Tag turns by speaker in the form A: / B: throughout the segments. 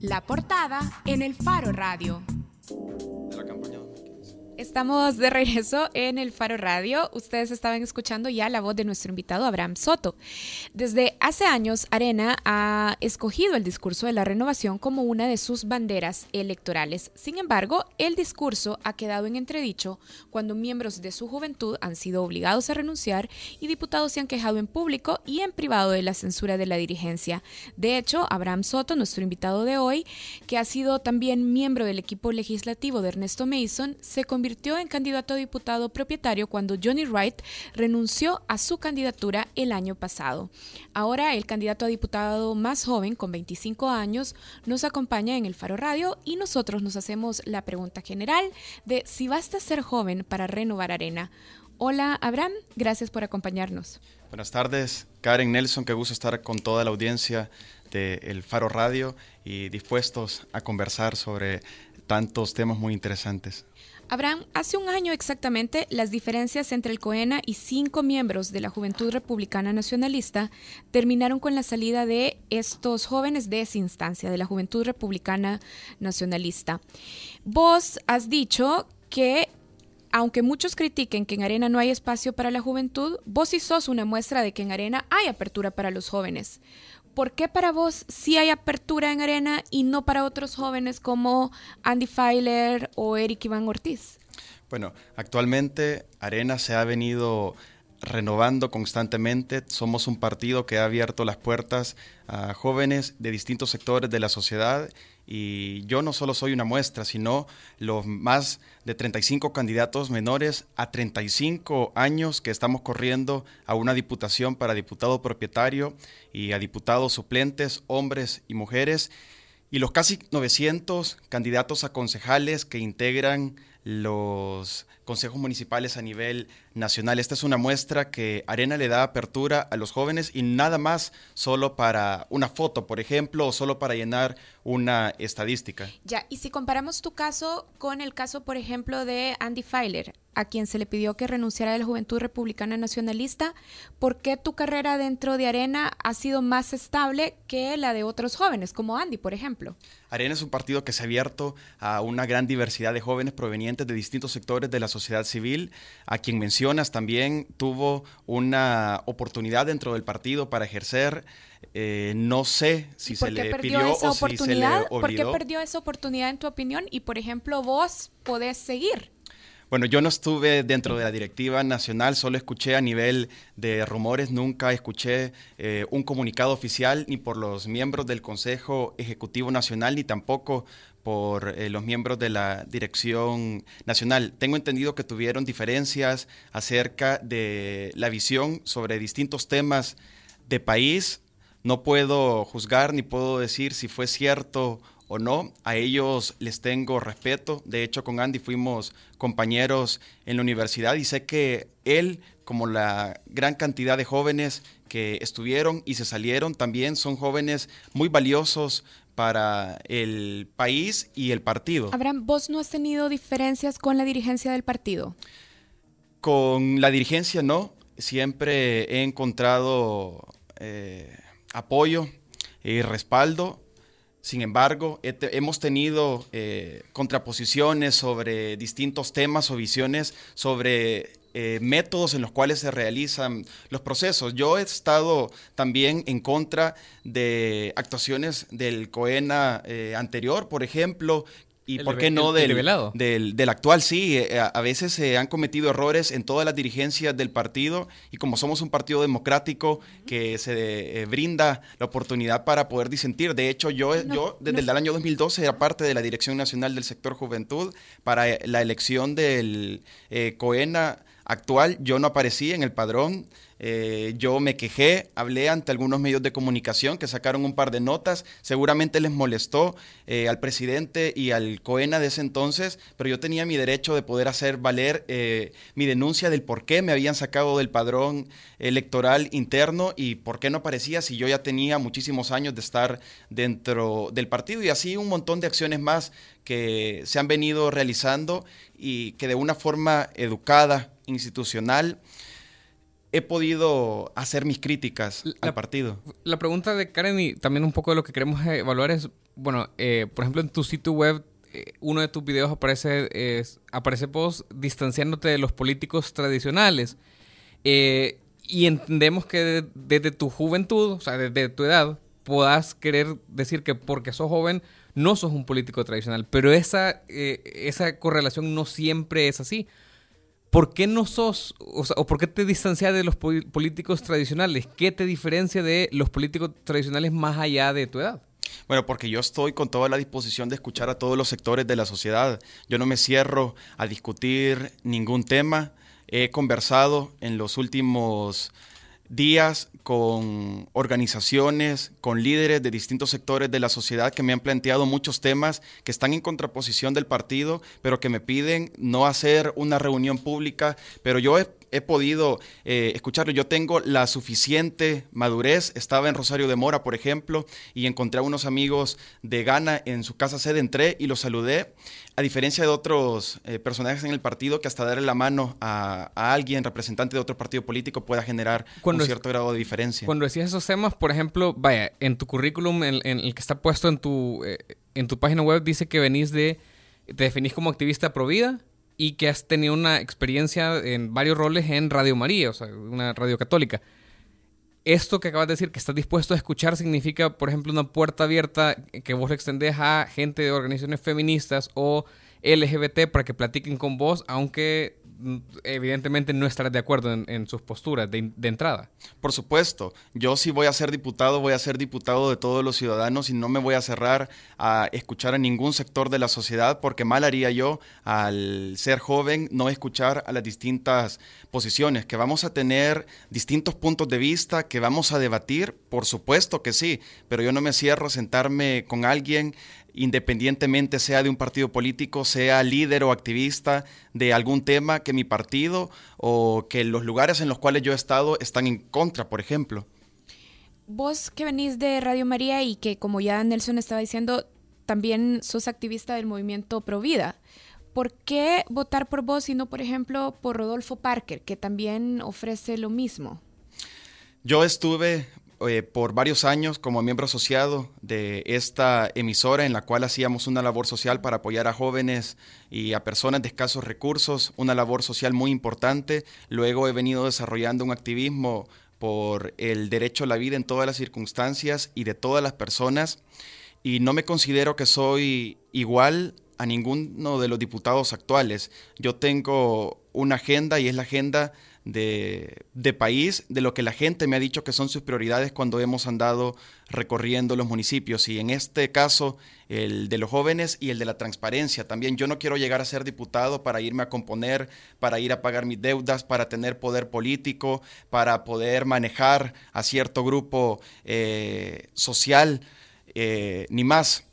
A: La portada en el Faro Radio. Estamos de regreso en el Faro Radio. Ustedes estaban escuchando ya la voz de nuestro invitado Abraham Soto. Desde hace años, Arena ha escogido el discurso de la renovación como una de sus banderas electorales. Sin embargo, el discurso ha quedado en entredicho cuando miembros de su juventud han sido obligados a renunciar y diputados se han quejado en público y en privado de la censura de la dirigencia. De hecho, Abraham Soto, nuestro invitado de hoy, que ha sido también miembro del equipo legislativo de Ernesto Mason, se convirtió en candidato a diputado propietario cuando Johnny Wright renunció a su candidatura el año pasado. Ahora el candidato a diputado más joven, con 25 años, nos acompaña en el Faro Radio y nosotros nos hacemos la pregunta general de si basta ser joven para renovar arena. Hola Abraham, gracias por acompañarnos.
B: Buenas tardes, Karen Nelson, qué gusto estar con toda la audiencia de El Faro Radio y dispuestos a conversar sobre tantos temas muy interesantes.
A: Abraham, hace un año exactamente, las diferencias entre el COENA y cinco miembros de la Juventud Republicana Nacionalista terminaron con la salida de estos jóvenes de esa instancia, de la Juventud Republicana Nacionalista. Vos has dicho que aunque muchos critiquen que en Arena no hay espacio para la juventud, vos sí sos una muestra de que en Arena hay apertura para los jóvenes. ¿Por qué para vos sí hay apertura en Arena y no para otros jóvenes como Andy Feiler o Eric Iván Ortiz?
B: Bueno, actualmente Arena se ha venido renovando constantemente. Somos un partido que ha abierto las puertas a jóvenes de distintos sectores de la sociedad y yo no solo soy una muestra, sino los más de 35 candidatos menores a 35 años que estamos corriendo a una diputación para diputado propietario y a diputados suplentes, hombres y mujeres, y los casi 900 candidatos a concejales que integran los consejos municipales a nivel nacional. Esta es una muestra que Arena le da apertura a los jóvenes y nada más solo para una foto, por ejemplo, o solo para llenar una estadística.
A: Ya, y si comparamos tu caso con el caso, por ejemplo, de Andy Feiler, a quien se le pidió que renunciara de la Juventud Republicana Nacionalista, ¿por qué tu carrera dentro de Arena ha sido más estable que la de otros jóvenes, como Andy, por ejemplo?
B: Arena es un partido que se ha abierto a una gran diversidad de jóvenes provenientes de distintos sectores de la sociedad civil, a quien mencionas también tuvo una oportunidad dentro del partido para ejercer. Eh, no sé si se le pidió o si se le olvidó.
A: ¿Por qué perdió esa oportunidad en tu opinión? Y por ejemplo, vos podés seguir.
B: Bueno, yo no estuve dentro de la directiva nacional, solo escuché a nivel de rumores, nunca escuché eh, un comunicado oficial ni por los miembros del Consejo Ejecutivo Nacional ni tampoco por eh, los miembros de la Dirección Nacional. Tengo entendido que tuvieron diferencias acerca de la visión sobre distintos temas de país. No puedo juzgar ni puedo decir si fue cierto o no. A ellos les tengo respeto. De hecho, con Andy fuimos compañeros en la universidad y sé que él, como la gran cantidad de jóvenes que estuvieron y se salieron, también son jóvenes muy valiosos para el país y el partido.
A: Abraham, ¿vos no has tenido diferencias con la dirigencia del partido?
B: Con la dirigencia no. Siempre he encontrado eh, apoyo y respaldo sin embargo, hemos tenido eh, contraposiciones sobre distintos temas o visiones sobre eh, métodos en los cuales se realizan los procesos. Yo he estado también en contra de actuaciones del COENA eh, anterior, por ejemplo, ¿Y
C: El
B: por qué no
C: el- el
B: del, del, del actual? Sí, eh, a, a veces se han cometido errores en todas las dirigencias del partido y como somos un partido democrático que se eh, brinda la oportunidad para poder disentir. De hecho, yo,
A: No,
B: yo desde
A: no.
B: el año 2012 era parte de la Dirección Nacional del Sector Juventud. Para la elección del eh, COENA actual, yo no aparecí en el padrón. Eh, yo me quejé, hablé ante algunos medios de comunicación que sacaron un par de notas, seguramente les molestó eh, al presidente y al COENA de ese entonces, pero yo tenía mi derecho de poder hacer valer eh, mi denuncia del por qué me habían sacado del padrón electoral interno y por qué no aparecía si yo ya tenía muchísimos años de estar dentro del partido y así un montón de acciones más que se han venido realizando y que de una forma educada, institucional, he podido hacer mis críticas
C: La-
B: al partido.
C: La pregunta de Karen y también un poco de lo que queremos evaluar es, bueno, eh, por ejemplo, en tu sitio web, eh, uno de tus videos aparece, es, aparece vos distanciándote de los políticos tradicionales. Eh, y entendemos que desde tu juventud, o sea, desde tu edad, puedas querer decir que porque sos joven no sos un político tradicional. Pero esa, esa correlación no siempre es así. ¿Por qué no sos, o, por qué te distancias de los políticos tradicionales? ¿Qué te diferencia de los políticos tradicionales más allá de tu edad?
B: Bueno, porque yo estoy con toda la disposición de escuchar a todos los sectores de la sociedad. Yo no me cierro a discutir ningún tema. He conversado en los últimos días con organizaciones, con líderes de distintos sectores de la sociedad que me han planteado muchos temas que están en contraposición del partido, pero que me piden no hacer una reunión pública, pero yo he he podido eh, escucharlo. Yo tengo la suficiente madurez. Estaba en Rosario de Mora, por ejemplo, y encontré a unos amigos de Ghana en su casa sede. Entré y los saludé a diferencia de otros eh, personajes en el partido, que hasta darle la mano a, alguien, representante de otro partido político, pueda generar un cierto grado de diferencia.
C: Cuando decías esos temas, por ejemplo, vaya, en tu currículum, en, el que está puesto en tu, eh, en tu página web, dice que venís de, te definís como activista pro vida y que has tenido una experiencia en varios roles en Radio María, o sea, una radio católica. Esto que acabas de decir, que estás dispuesto a escuchar, significa, por ejemplo, una puerta abierta que vos le extendés a gente de organizaciones feministas o LGBT para que platiquen con vos, aunque evidentemente no estarás de acuerdo en, sus posturas de, entrada.
B: Por supuesto, yo si voy a ser diputado, voy a ser diputado de todos los ciudadanos y no me voy a cerrar a escuchar a ningún sector de la sociedad porque mal haría yo al ser joven no escuchar a las distintas posiciones, que vamos a tener distintos puntos de vista, que vamos a debatir, por supuesto que sí, pero yo no me cierro a sentarme con alguien independientemente sea de un partido político, sea líder o activista de algún tema que mi partido o que los lugares en los cuales yo he estado están en contra, por ejemplo.
A: Vos que venís de Radio María y que como ya Nelson estaba diciendo, también sos activista del movimiento Provida. ¿Por qué votar por vos y no, por ejemplo, por Rodolfo Parker, que también ofrece lo mismo?
B: Yo estuve eh, por varios años como miembro asociado de esta emisora en la cual hacíamos una labor social para apoyar a jóvenes y a personas de escasos recursos, una labor social muy importante. Luego he venido desarrollando un activismo por el derecho a la vida en todas las circunstancias y de todas las personas y no me considero que soy igual a ninguno de los diputados actuales. Yo tengo una agenda y es la agenda de, país, de lo que la gente me ha dicho que son sus prioridades cuando hemos andado recorriendo los municipios. Y en este caso, el de los jóvenes y el de la transparencia. También yo no quiero llegar a ser diputado para irme a componer, para ir a pagar mis deudas, para tener poder político, para poder manejar a cierto grupo eh, social, eh, ni más.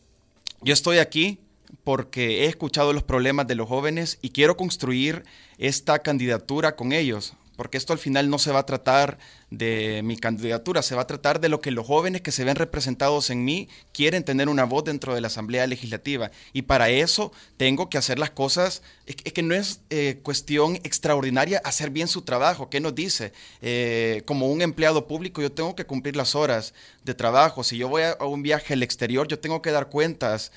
B: Yo estoy aquí porque he escuchado los problemas de los jóvenes y quiero construir esta candidatura con ellos, porque esto al final no se va a tratar de mi candidatura, se va a tratar de lo que los jóvenes que se ven representados en mí quieren tener una voz dentro de la Asamblea Legislativa. Y para eso tengo que hacer las cosas, es, que no es eh, cuestión extraordinaria hacer bien su trabajo. ¿Qué nos dice? Eh, como un empleado público yo tengo que cumplir las horas de trabajo. Si yo voy a un viaje al exterior, yo tengo que dar cuentas.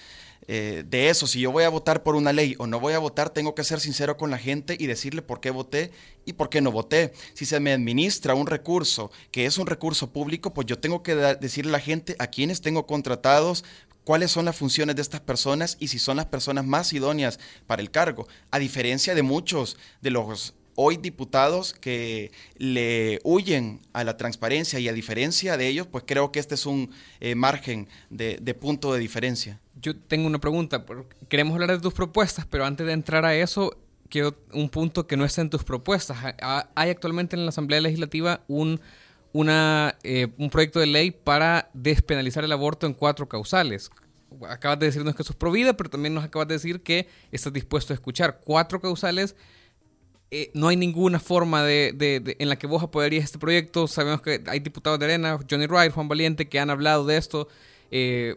B: Eh, de eso, si yo voy a votar por una ley o no voy a votar, tengo que ser sincero con la gente y decirle por qué voté y por qué no voté. Si se me administra un recurso que es un recurso público, pues yo tengo que decirle a la gente a quienes tengo contratados, cuáles son las funciones de estas personas y si son las personas más idóneas para el cargo. A diferencia de muchos de los hoy diputados que le huyen a la transparencia y a diferencia de ellos, pues creo que este es un eh, margen de, punto de diferencia.
C: Yo tengo una pregunta. Queremos hablar de tus propuestas, pero antes de entrar a eso, quiero un punto que no está en tus propuestas. Hay actualmente en la Asamblea Legislativa un, eh, un proyecto de ley para despenalizar el aborto en cuatro causales. Acabas de decirnos que eso es provida, pero también nos acabas de decir que estás dispuesto a escuchar cuatro causales eh, no hay ninguna forma de, en la que vos apoyarías este proyecto. Sabemos que hay diputados de Arena, Johnny Wright, Juan Valiente, que han hablado de esto. Eh,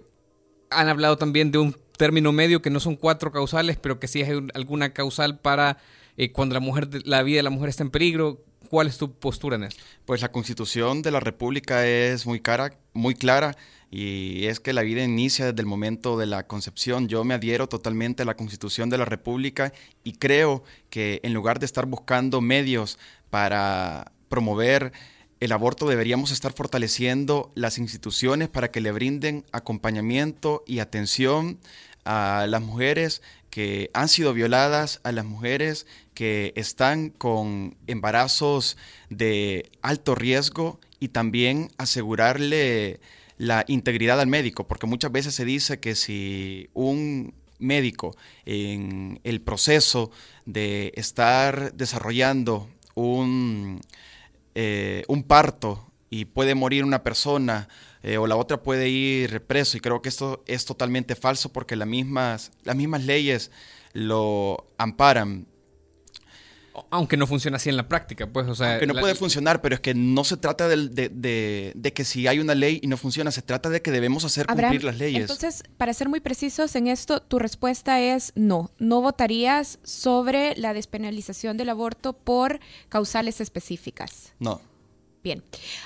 C: han hablado también de un término medio que no son cuatro causales, pero que sí hay alguna causal para eh, cuando la, mujer, la vida de la mujer está en peligro. ¿Cuál es tu postura en esto?
B: Pues la constitución de la República es muy, cara, muy clara y es que la vida inicia desde el momento de la concepción. Yo me adhiero totalmente a la constitución de la República y creo que en lugar de estar buscando medios para promover el aborto deberíamos estar fortaleciendo las instituciones para que le brinden acompañamiento y atención a las mujeres que han sido violadas, a las mujeres que están con embarazos de alto riesgo y también asegurarle la integridad al médico, porque muchas veces se dice que si un médico en el proceso de estar desarrollando un, eh, un parto y puede morir una persona eh, o la otra puede ir preso. Y creo que esto es totalmente falso porque las mismas, las mismas leyes lo amparan.
C: Aunque no funciona así en la práctica, pues, o sea...
B: Que no puede funcionar, pero es que no se trata de, que si hay una ley y no funciona, se trata de que debemos hacer cumplir las leyes.
A: Entonces, para ser muy precisos en esto, tu respuesta es no. No votarías sobre la despenalización del aborto por causales específicas.
B: No.
A: Bien,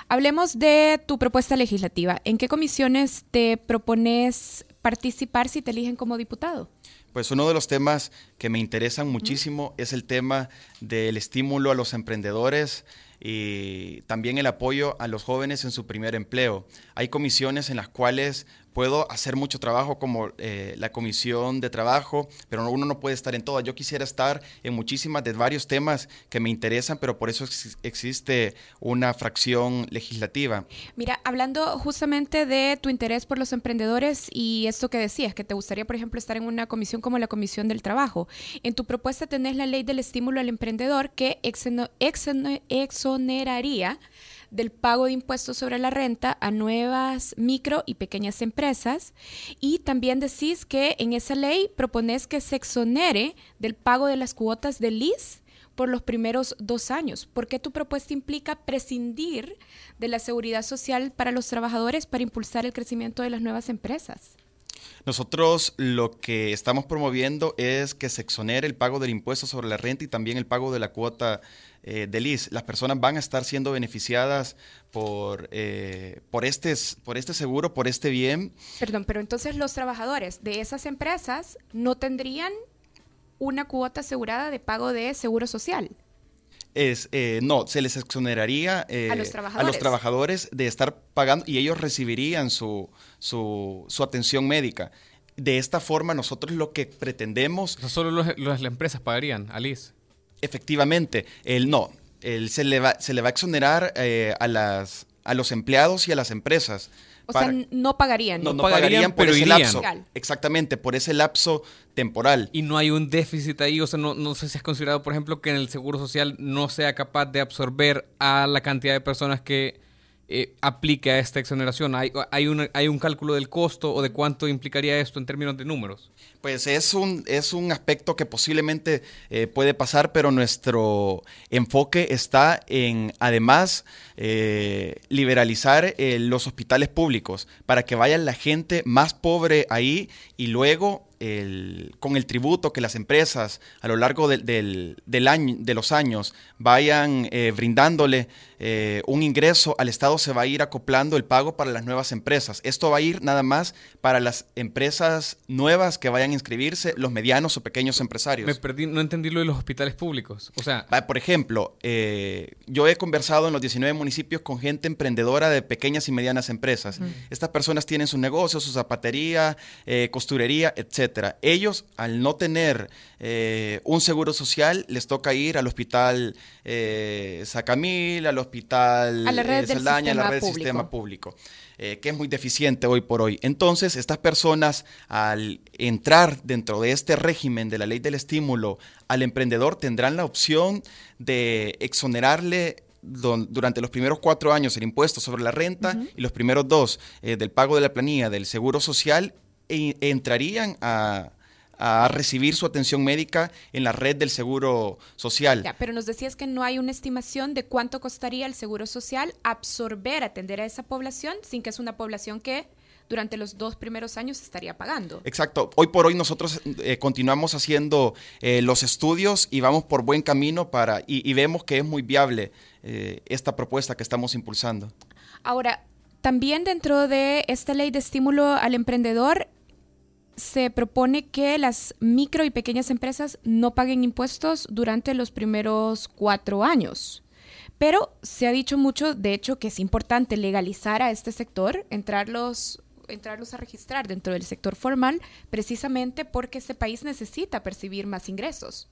A: hablemos de tu propuesta legislativa. ¿En qué comisiones te propones participar si te eligen como diputado?
B: Pues uno de los temas que me interesan muchísimo es el tema del estímulo a los emprendedores y también el apoyo a los jóvenes en su primer empleo. Hay comisiones en las cuales puedo hacer mucho trabajo como eh, la comisión de trabajo, pero uno no puede estar en todas. Yo quisiera estar en muchísimas de varios temas que me interesan, pero por eso existe una fracción legislativa.
A: Mira, hablando justamente de tu interés por los emprendedores y esto que decías, que te gustaría, por ejemplo, estar en una comisión como la Comisión del Trabajo. En tu propuesta tenés la ley del estímulo al emprendedor que exoneraría del pago de impuestos sobre la renta a nuevas micro y pequeñas empresas. Y también decís que en esa ley propones que se exonere del pago de las cuotas de LIS por los primeros dos años. ¿Por qué tu propuesta implica prescindir de la seguridad social para los trabajadores para impulsar el crecimiento de las nuevas empresas?
B: Nosotros lo que estamos promoviendo es que se exonere el pago del impuesto sobre la renta y también el pago de la cuota eh, del IS. Las personas van a estar siendo beneficiadas por, eh, por, este, por este seguro, por este bien.
A: Perdón, pero entonces los trabajadores de esas empresas no tendrían una cuota asegurada de pago de seguro social
B: es, eh, no, se les exoneraría
A: a, los
B: a, los trabajadores de estar pagando y ellos recibirían su, su, su atención médica. De esta forma, nosotros lo que pretendemos...
C: solo las empresas pagarían, Alice.
B: Efectivamente, el no, el, se, le va, se le va a exonerar eh, a, las, a los empleados y a las empresas.
A: O sea, no pagarían.
B: No, no pagarían, por ese lapso. Exactamente, por ese lapso temporal.
C: Y no hay un déficit ahí, o sea, no, no sé si has considerado, por ejemplo, que en el Seguro Social no sea capaz de absorber a la cantidad de personas que eh, aplique a esta exoneración? ¿Hay, hay, un, ¿Hay un cálculo del costo o de cuánto implicaría esto en términos de números?
B: Pues es un, es un aspecto que posiblemente eh, puede pasar, pero nuestro enfoque está en, además, eh, liberalizar los hospitales públicos para que vaya la gente más pobre ahí y luego con el tributo que las empresas a lo largo del, año, de los años vayan eh, brindándole eh, un ingreso al Estado, se va a ir acoplando el pago para las nuevas empresas. Esto va a ir nada más para las empresas nuevas que vayan inscribirse, los medianos o pequeños empresarios.
C: Me perdí, no entendí lo de los hospitales públicos. O sea,
B: por ejemplo, eh, yo he conversado en los 19 municipios con gente emprendedora de pequeñas y medianas empresas. Estas personas tienen su negocio, su zapatería, costurería, etc. Ellos, al no tener eh, un seguro social, les toca ir al hospital eh, Sacamil, al hospital
A: a la red Saldaña, a la red del sistema público.
B: Eh, que es muy deficiente hoy por hoy. Entonces, estas personas, al entrar dentro de este régimen de la ley del estímulo al emprendedor, tendrán la opción de exonerarle durante los primeros cuatro años el impuesto sobre la renta y los primeros dos del pago de la planilla del seguro social e entrarían a, recibir su atención médica en la red del Seguro Social.
A: pero nos decías que no hay una estimación de cuánto costaría el Seguro Social absorber, atender a esa población sin que es una población que durante los dos primeros años estaría pagando.
B: Exacto. Hoy por hoy nosotros eh, continuamos haciendo eh, los estudios y vamos por buen camino para y, vemos que es muy viable eh, esta propuesta que estamos impulsando.
A: Ahora, también dentro de esta ley de estímulo al emprendedor se propone que las micro y pequeñas empresas no paguen impuestos durante los primeros cuatro años. Pero se ha dicho mucho, de hecho, que es importante legalizar a este sector, entrarlos, entrarlos a registrar dentro del sector formal, precisamente porque este país necesita percibir más ingresos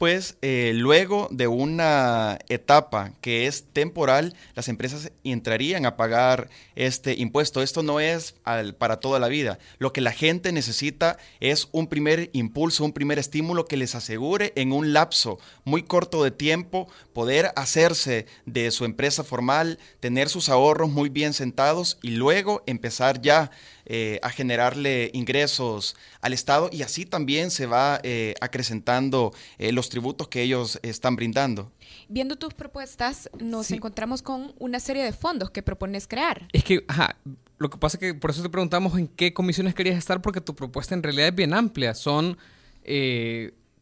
B: pues luego de una etapa que es temporal, las empresas entrarían a pagar este impuesto. Esto no es para toda la vida. Lo que la gente necesita es un primer impulso, un primer estímulo que les asegure en un lapso muy corto de tiempo poder hacerse de su empresa formal, tener sus ahorros muy bien sentados y luego empezar ya eh, a generarle ingresos al Estado y así también se va eh, acrecentando eh, los tributos que ellos están brindando.
A: Viendo tus propuestas, nos encontramos con una serie de fondos que propones crear.
C: Es que, ajá, lo que pasa es que por eso te preguntamos en qué comisiones querías estar, porque tu propuesta en realidad es bien amplia. Son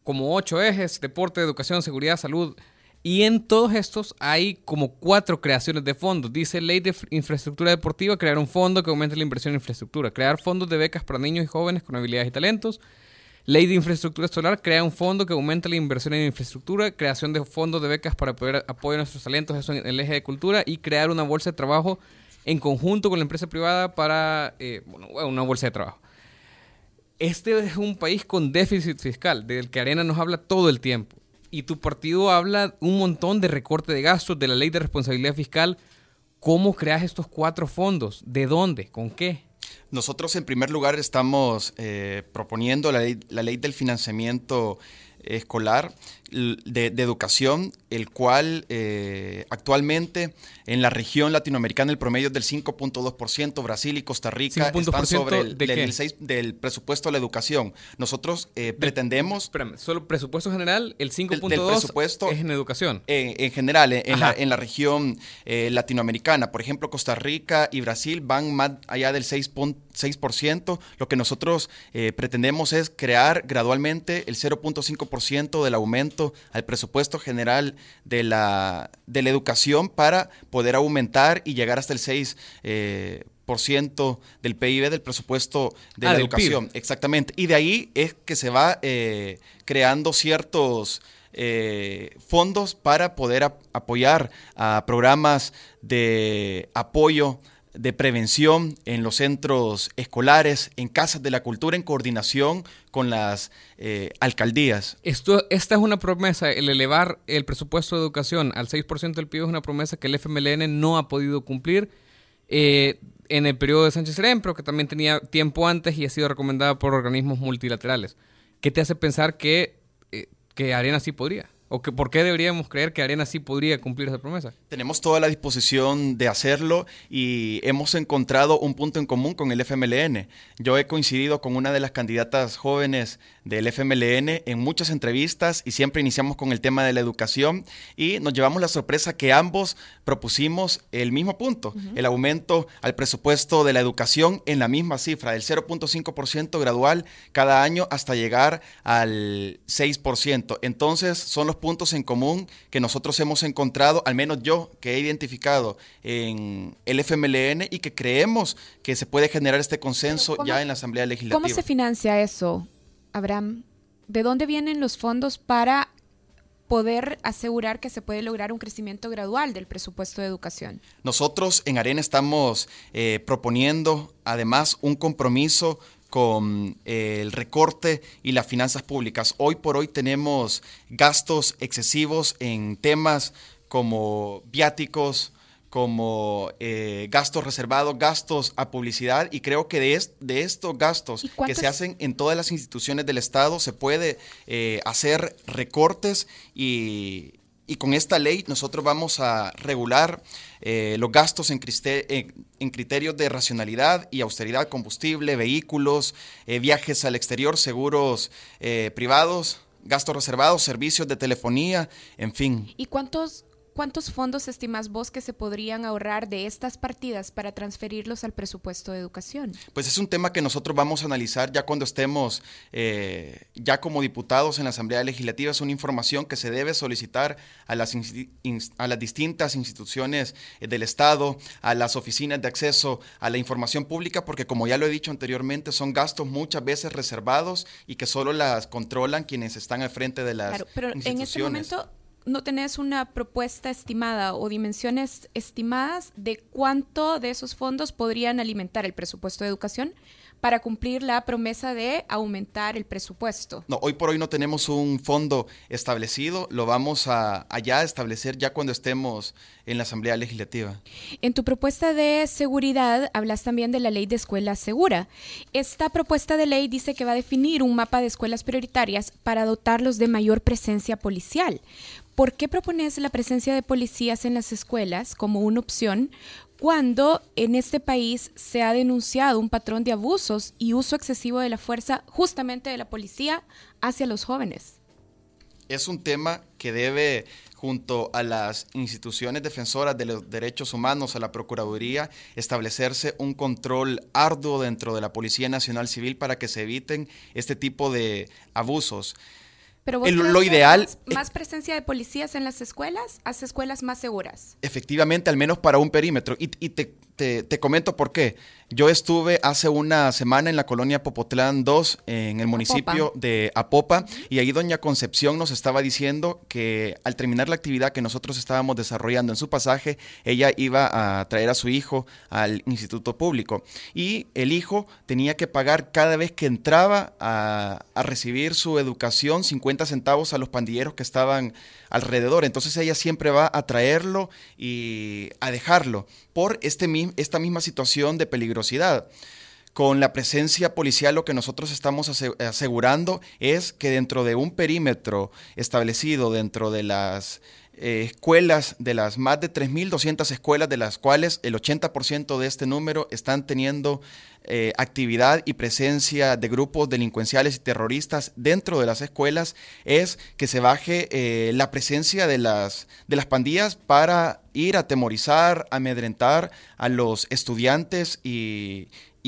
C: como ocho ejes, deporte, educación, seguridad, salud. Y en todos estos hay como cuatro creaciones de fondos. Dice Ley de Infraestructura Deportiva, crear un fondo que aumente la inversión en infraestructura. Crear fondos de becas para niños y jóvenes con habilidades y talentos. Ley de Infraestructura Solar, crea un fondo que aumente la inversión en infraestructura. Creación de fondos de becas para poder apoyar nuestros talentos, eso en el eje de cultura. Y crear una bolsa de trabajo en conjunto con la empresa privada para, eh, bueno, una bolsa de trabajo. Este es un país con déficit fiscal, del que Arena nos habla todo el tiempo y tu partido habla un montón de recorte de gastos, de la ley de responsabilidad fiscal. ¿Cómo creas estos cuatro fondos? ¿De dónde? ¿Con qué?
B: Nosotros en primer lugar estamos eh, proponiendo la ley, la ley del financiamiento escolar de, educación, el cual eh, actualmente en la región latinoamericana el promedio es del 5.2%, Brasil y Costa Rica están sobre el, del, 6, del presupuesto a la educación. Nosotros eh, pretendemos...
C: Espérame, solo presupuesto general, el 5.2 es en educación.
B: en general, en la, en la, región eh, latinoamericana. Por ejemplo, Costa Rica y Brasil van más allá del 6.6%. Lo que nosotros pretendemos es crear gradualmente el 0.5% del aumento al presupuesto general de la, de la educación para poder aumentar y llegar hasta el 6%. Eh, del PIB del presupuesto de ah, la educación. Exactamente. Y de ahí es que se va eh, creando ciertos eh, fondos para poder apoyar a programas de apoyo de prevención en los centros escolares, en casas de la cultura, en coordinación con las eh, alcaldías.
C: Esto, esta es una promesa, el elevar el presupuesto de educación al 6% del PIB es una promesa que el FMLN no ha podido cumplir eh, en el periodo de Sánchez Serén, pero que también tenía tiempo antes y ha sido recomendada por organismos multilaterales. ¿Qué te hace pensar que, eh, que Arena sí podría? ¿O que, por qué deberíamos creer que Arena sí podría cumplir esa promesa?
B: Tenemos toda la disposición de hacerlo y hemos encontrado un punto en común con el FMLN. Yo he coincidido con una de las candidatas jóvenes del FMLN en muchas entrevistas y siempre iniciamos con el tema de la educación y nos llevamos la sorpresa que ambos propusimos el mismo punto, el aumento al presupuesto de la educación en la misma cifra, del 0.5% gradual cada año hasta llegar al 6%. Entonces son los puntos en común que nosotros hemos encontrado, al menos yo que he identificado en el FMLN y que creemos que se puede generar este consenso ya en la Asamblea Legislativa.
A: ¿Cómo se financia eso, Abraham? ¿De dónde vienen los fondos para poder asegurar que se puede lograr un crecimiento gradual del presupuesto de educación.
B: Nosotros en Arena estamos eh, proponiendo además un compromiso con eh, el recorte y las finanzas públicas. Hoy por hoy tenemos gastos excesivos en temas como viáticos, como eh, gastos reservados, gastos a publicidad y creo que de, de estos gastos que se hacen en todas las instituciones del Estado se puede eh, hacer recortes y, y con esta ley nosotros vamos a regular eh, los gastos en, criterios de racionalidad y austeridad, combustible, vehículos, eh, viajes al exterior, seguros eh, privados, gastos reservados, servicios de telefonía, en fin.
A: ¿Y cuántos ¿cuántos fondos estimas vos que se podrían ahorrar de estas partidas para transferirlos al presupuesto de educación?
B: Pues es un tema que nosotros vamos a analizar ya cuando estemos eh, ya como diputados en la Asamblea Legislativa. Es una información que se debe solicitar a las, a las distintas instituciones eh, del Estado, a las oficinas de acceso a la información pública, porque como ya lo he dicho anteriormente, son gastos muchas veces reservados y que solo las controlan quienes están al frente de las claro, pero
A: en este momento no tenés una propuesta estimada o dimensiones estimadas de cuánto de esos fondos podrían alimentar el presupuesto de educación para cumplir la promesa de aumentar el presupuesto.
B: No, hoy por hoy no tenemos un fondo establecido, lo vamos a allá establecer ya cuando estemos en la Asamblea Legislativa.
A: En tu propuesta de seguridad hablas también de la ley de escuela segura. Esta propuesta de ley dice que va a definir un mapa de escuelas prioritarias para dotarlos de mayor presencia policial. ¿Por qué propones la presencia de policías en las escuelas como una opción cuando en este país se ha denunciado un patrón de abusos y uso excesivo de la fuerza justamente de la policía hacia los jóvenes?
B: Es un tema que debe, junto a las instituciones defensoras de los derechos humanos, a la Procuraduría, establecerse un control arduo dentro de la Policía Nacional Civil para que se eviten este tipo de abusos.
A: Pero vos lo ideal más, presencia de policías en las escuelas hace escuelas más seguras.
B: Efectivamente, al menos para un perímetro. Y, y te, te, comento por qué. Yo estuve hace una semana en la colonia Popotlán 2, en el municipio de Apopa, y ahí doña Concepción nos estaba diciendo que al terminar la actividad que nosotros estábamos desarrollando en su pasaje, ella iba a traer a su hijo al instituto público. Y el hijo tenía que pagar cada vez que entraba a, a recibir su educación 50 centavos a los pandilleros que estaban alrededor. Entonces ella siempre va a traerlo y a dejarlo por este, esta misma situación de peligrosidad. Con la presencia policial lo que nosotros estamos asegurando es que dentro de un perímetro establecido dentro de las eh, escuelas, de las más de 3.200 escuelas, de las cuales el 80% de este número están teniendo eh, actividad y presencia de grupos delincuenciales y terroristas dentro de las escuelas, es que se baje eh, la presencia de las, de las pandillas para ir a atemorizar, amedrentar a los estudiantes y,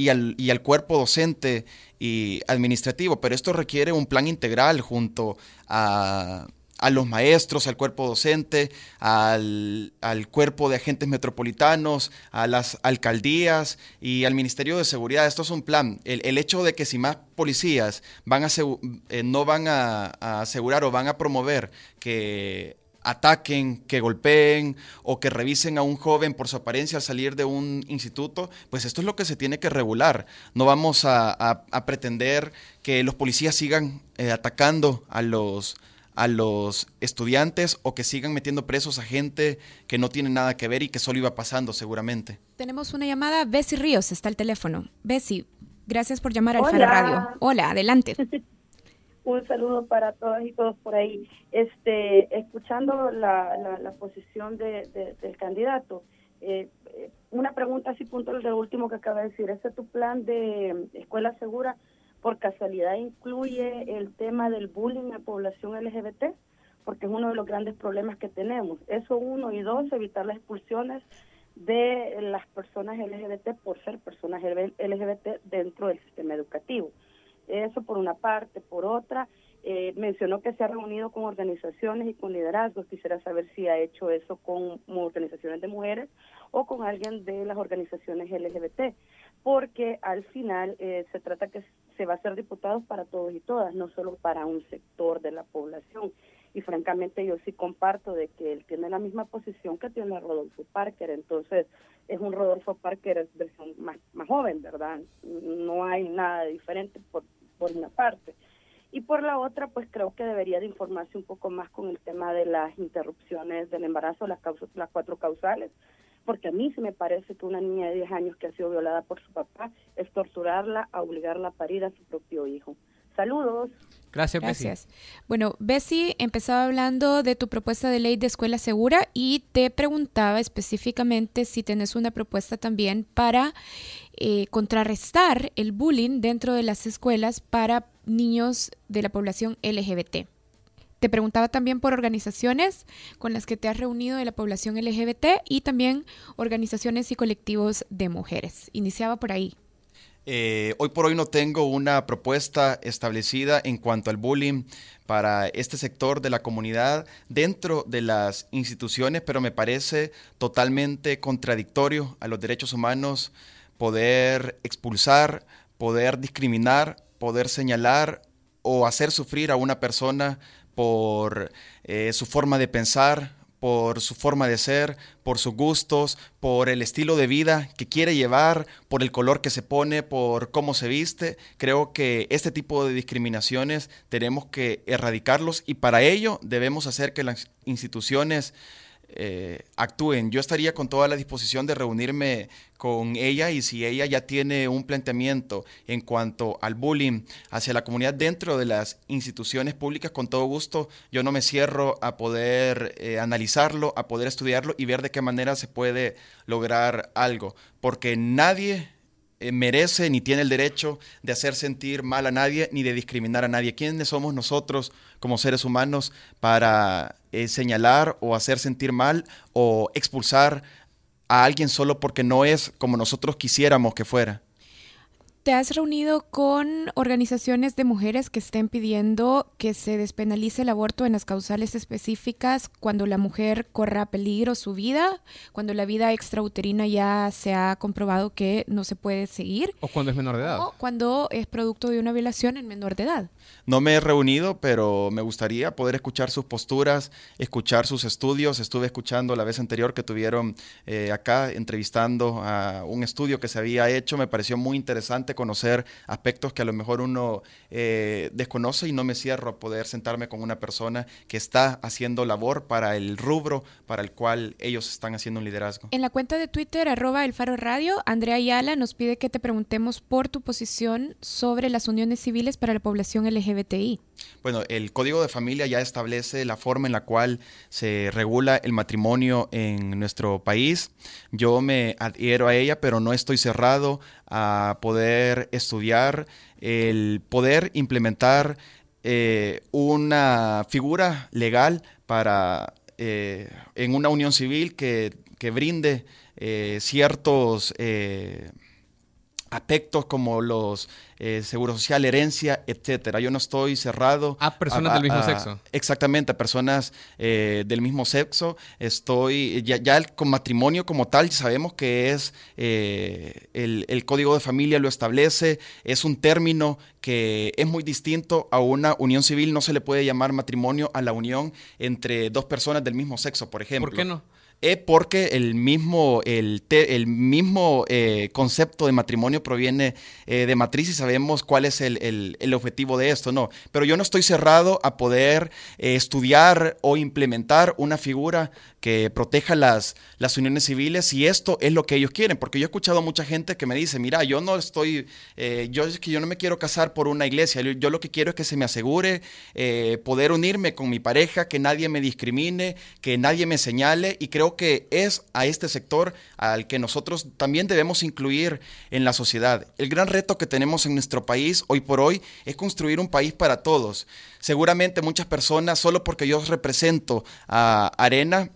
B: al, cuerpo docente y administrativo, pero esto requiere un plan integral junto a a los maestros, al cuerpo docente, al, cuerpo de agentes metropolitanos, a las alcaldías y al Ministerio de Seguridad. Esto es un plan. El, hecho de que si más policías van a, eh, no van a, asegurar o van a promover que ataquen, que golpeen o que revisen a un joven por su apariencia al salir de un instituto, pues esto es lo que se tiene que regular. No vamos a, pretender que los policías sigan eh, atacando a los, a los estudiantes o que sigan metiendo presos a gente que no tiene nada que ver y que solo iba pasando seguramente.
A: Tenemos una llamada, Bessie Ríos está el teléfono. Bessie, gracias por llamar al Faro Radio. Hola, adelante.
D: Un saludo para todas y todos por ahí. Este, escuchando la, la, posición de, del candidato, eh, eh, una pregunta así puntual de último que acaba de decir. ¿Ese es tu plan de escuela segura? por casualidad incluye el tema del bullying a la población LGBT, porque es uno de los grandes problemas que tenemos. Eso uno y dos, evitar las expulsiones de las personas LGBT por ser personas LGBT dentro del sistema educativo. Eso por una parte. Por otra, eh, mencionó que se ha reunido con organizaciones y con liderazgos. Quisiera saber si ha hecho eso con organizaciones de mujeres o con alguien de las organizaciones LGBT, porque al final eh, se trata que se va a ser diputados para todos y todas, no solo para un sector de la población. Y francamente yo sí comparto de que él tiene la misma posición que tiene Rodolfo Parker, entonces es un Rodolfo Parker versión más, más joven, ¿verdad? No hay nada diferente por, por una parte. Y por la otra, pues creo que debería de informarse un poco más con el tema de las interrupciones del embarazo, las, causas, las cuatro causales, porque a mí se me parece que una niña de 10 años que ha sido violada por su papá es torturarla a obligarla a parir a su propio hijo. Saludos.
C: Gracias, Gracias.
A: Bueno, Bessie empezaba hablando de tu propuesta de ley de escuela segura y te preguntaba específicamente si tienes una propuesta también para eh, contrarrestar el bullying dentro de las escuelas para niños de la población LGBT. te preguntaba también por organizaciones con las que te has reunido de la población LGBT y también organizaciones y colectivos de mujeres. Iniciaba por ahí.
B: Eh, hoy por hoy no tengo una propuesta establecida en cuanto al bullying para este sector de la comunidad dentro de las instituciones, pero me parece totalmente contradictorio a los derechos humanos poder expulsar, poder discriminar, poder señalar o hacer sufrir a una persona por eh, su forma de pensar, por su forma de ser, por sus gustos, por el estilo de vida que quiere llevar, por el color que se pone, por cómo se viste. Creo que este tipo de discriminaciones tenemos que erradicarlos y para ello debemos hacer que las instituciones eh, actúen. Yo estaría con toda la disposición de reunirme con ella y si ella ya tiene un planteamiento en cuanto al bullying hacia la comunidad dentro de las instituciones públicas, con todo gusto, yo no me cierro a poder eh, analizarlo, a poder estudiarlo y ver de qué manera se puede lograr algo, porque nadie eh, merece ni tiene el derecho de hacer sentir mal a nadie ni de discriminar a nadie. ¿Quiénes somos nosotros como seres humanos para eh, señalar o hacer sentir mal o expulsar a alguien solo porque no es como nosotros quisiéramos que fuera?
A: ¿Te has reunido con organizaciones de mujeres que estén pidiendo que se despenalice el aborto en las causales específicas cuando la mujer corra peligro su vida, cuando la vida extrauterina ya se ha comprobado que no se puede seguir?
C: ¿O cuando es menor de edad?
A: O cuando es producto de una violación en menor de edad.
B: No me he reunido, pero me gustaría poder escuchar sus posturas, escuchar sus estudios. Estuve escuchando la vez anterior que tuvieron eh, acá entrevistando a un estudio que se había hecho. Me pareció muy interesante conocer aspectos que a lo mejor uno eh, desconoce y no me cierro a poder sentarme con una persona que está haciendo labor para el rubro para el cual ellos están haciendo un liderazgo.
A: En la cuenta de Twitter, arroba el faro radio, Andrea Ayala nos pide que te preguntemos por tu posición sobre las uniones civiles para la población LGBTI.
B: Bueno, el Código de Familia ya establece la forma en la cual se regula el matrimonio en nuestro país. Yo me adhiero a ella, pero no estoy cerrado a poder estudiar, el poder implementar eh, una figura legal para eh, en una unión civil que, brinde eh, ciertos aspectos como los eh, seguro social, herencia, etcétera. Yo no estoy cerrado
C: a personas del mismo sexo.
B: Exactamente, a personas eh, del mismo sexo. Estoy ya, ya, con matrimonio como tal sabemos que es eh, el, el, código de familia lo establece. Es un término que es muy distinto a una unión civil. No se le puede llamar matrimonio a la unión entre dos personas del mismo sexo, por ejemplo.
C: ¿Por qué no?
B: Es porque el mismo, el, el mismo eh, concepto de matrimonio proviene eh, de matriz y sabemos cuál es el, objetivo de esto, ¿no? Pero yo no estoy cerrado a poder eh, estudiar o implementar una figura que proteja las, las uniones civiles si esto es lo que ellos quieren, porque yo he escuchado a mucha gente que me dice, mira, yo no estoy, yo es que yo no me quiero casar por una iglesia, yo, lo que quiero es que se me asegure poder unirme con mi pareja, que nadie me discrimine, que nadie me señale y creo que es a este sector al que nosotros también debemos incluir en la sociedad. El gran reto que tenemos en nuestro país hoy por hoy es construir un país para todos. Seguramente muchas personas, solo porque yo represento a Arena,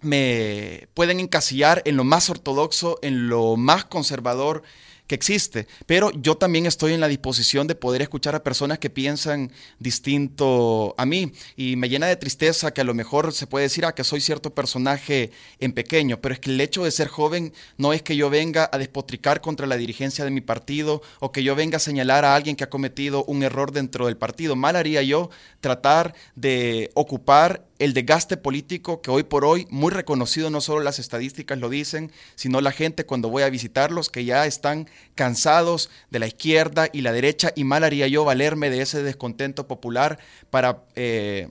B: me pueden encasillar en lo más ortodoxo, en lo más conservador que existe. Pero yo también estoy en la disposición de poder escuchar a personas que piensan distinto a mí. Y me llena de tristeza que a lo mejor se puede decir, ah, que soy cierto personaje en pequeño. Pero es que el hecho de ser joven no es que yo venga a despotricar contra la dirigencia de mi partido o que yo venga a señalar a alguien que ha cometido un error dentro del partido. Mal haría yo tratar de ocupar el desgaste político que hoy por hoy, muy reconocido, no solo las estadísticas lo dicen, sino la gente cuando voy a visitarlos, que ya están cansados de la izquierda y la derecha, y mal haría yo valerme de ese descontento popular para... Eh,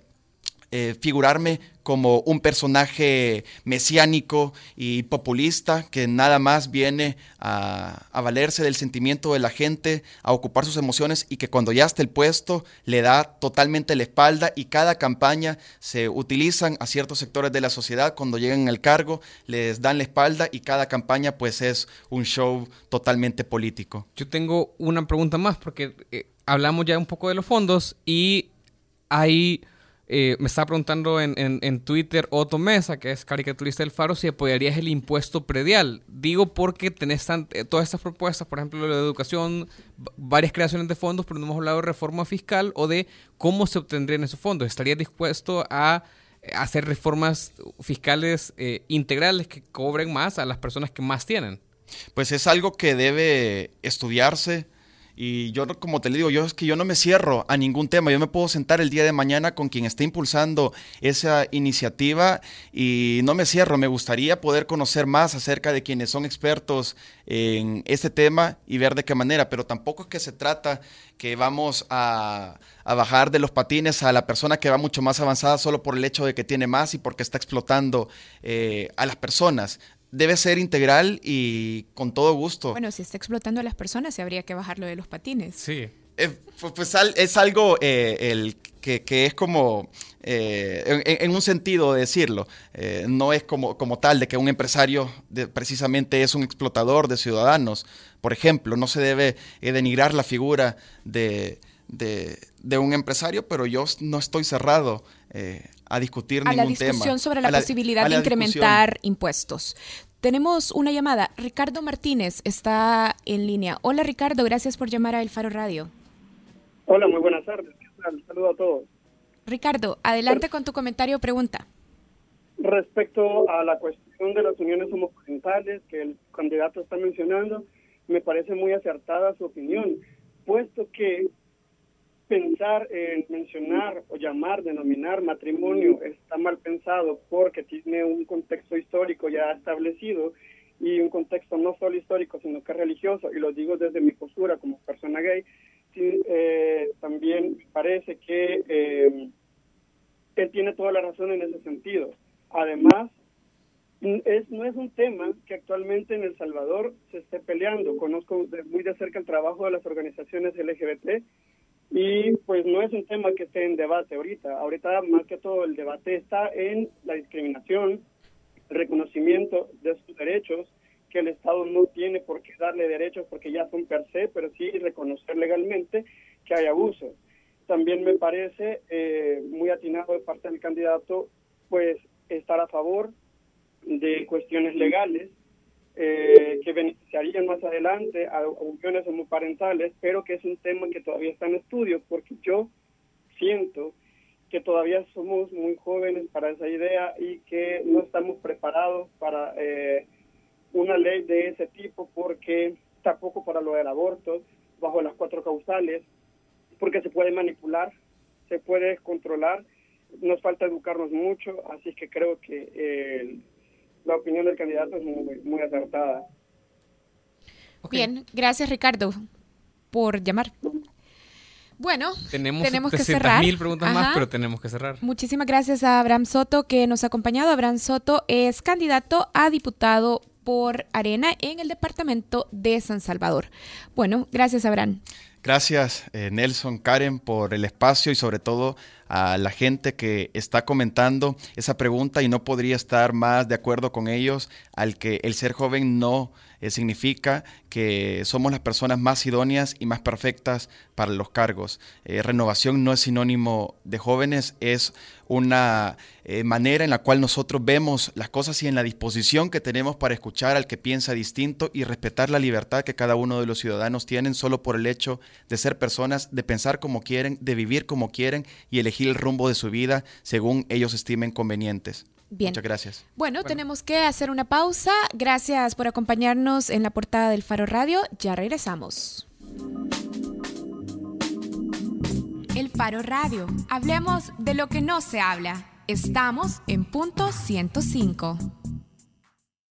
B: eh, figurarme como un personaje mesiánico y populista que nada más viene a, valerse del sentimiento de la gente, a ocupar sus emociones y que cuando ya está el puesto le da totalmente la espalda y cada campaña se utilizan a ciertos sectores de la sociedad cuando llegan al cargo, les dan la espalda y cada campaña pues es un show totalmente político.
C: Yo tengo una pregunta más porque eh, hablamos ya un poco de los fondos y hay eh, me estaba preguntando en, en, Twitter Otto Mesa, que es caricaturista del Faro, si apoyarías el impuesto predial. Digo porque tenés eh, todas estas propuestas, por ejemplo, de educación, varias creaciones de fondos, pero no hemos hablado de reforma fiscal o de cómo se obtendrían esos fondos. ¿Estarías dispuesto a eh, hacer reformas fiscales integrales que cobren más a las personas que más tienen?
B: Pues es algo que debe estudiarse y yo, como te digo, yo es que yo no me cierro a ningún tema. Yo me puedo sentar el día de mañana con quien esté impulsando esa iniciativa y no me cierro. Me gustaría poder conocer más acerca de quienes son expertos en este tema y ver de qué manera. Pero tampoco es que se trata que vamos a, bajar de los patines a la persona que va mucho más avanzada solo por el hecho de que tiene más y porque está explotando eh, a las personas debe ser integral y con todo gusto.
A: Bueno, si está explotando a las personas, se habría que bajarlo de los patines.
C: Sí.
B: Eh, pues es algo eh, el que, es como, eh, en, un sentido de decirlo, no es como, como tal de que un empresario precisamente es un explotador de ciudadanos. Por ejemplo, no se debe denigrar la figura de, de, un empresario, pero yo no estoy cerrado a discutir
A: a
B: ningún
A: la discusión sobre la, posibilidad de incrementar impuestos. Tenemos una llamada. Ricardo Martínez está en línea. Hola Ricardo, gracias por llamar a El Faro Radio.
E: Hola, muy buenas tardes. Saludo a todos.
A: Ricardo, adelante con tu comentario o pregunta.
E: Respecto a la cuestión de las uniones homoparentales que el candidato está mencionando, me parece muy acertada su opinión, puesto que pensar en mencionar o llamar, denominar matrimonio está mal pensado porque tiene un contexto histórico ya establecido y un contexto no solo histórico, sino que religioso, y lo digo desde mi postura como persona gay, eh, también parece que eh, él tiene toda la razón en ese sentido. Además, es, no es un tema que actualmente en El Salvador se esté peleando. Conozco muy de cerca el trabajo de las organizaciones LGBT y pues no es un tema que esté en debate ahorita. Ahorita más que todo el debate está en la discriminación, el reconocimiento de sus derechos, que el Estado no tiene por qué darle derechos porque ya son per se, pero sí reconocer legalmente que hay abusos. También me parece eh, muy atinado de parte del candidato pues estar a favor de cuestiones legales eh, que beneficiarían más adelante a uniones homoparentales, pero que es un tema que todavía está en estudio, porque yo siento que todavía somos muy jóvenes para esa idea y que no estamos preparados para eh, una ley de ese tipo, porque tampoco para lo del aborto, bajo las cuatro causales, porque se puede manipular, se puede controlar, nos falta educarnos mucho, así que creo que eh, la opinión del candidato es muy, acertada.
A: Bien, gracias Ricardo por llamar. Bueno,
C: tenemos, tenemos que cerrar. mil preguntas más, pero tenemos que cerrar.
A: Muchísimas gracias a Abraham Soto que nos ha acompañado. Abraham Soto es candidato a diputado por Arena en el departamento de San Salvador. Bueno, gracias Abraham.
B: Gracias eh, Nelson, Karen, por el espacio y sobre todo a la gente que está comentando esa pregunta y no podría estar más de acuerdo con ellos al que el ser joven no eh, significa que somos las personas más idóneas y más perfectas para los cargos. Eh, renovación no es sinónimo de jóvenes, es una eh, manera en la cual nosotros vemos las cosas y en la disposición que tenemos para escuchar al que piensa distinto y respetar la libertad que cada uno de los ciudadanos tienen solo por el hecho de ser personas, de pensar como quieren, de vivir como quieren y elegir el rumbo de su vida según ellos estimen convenientes.
A: Bien.
B: Muchas gracias.
A: Bueno, tenemos que hacer una pausa. Gracias por acompañarnos en la portada del Faro Radio. Ya regresamos. El Faro Radio. Hablemos de lo que no se habla. Estamos en punto 105.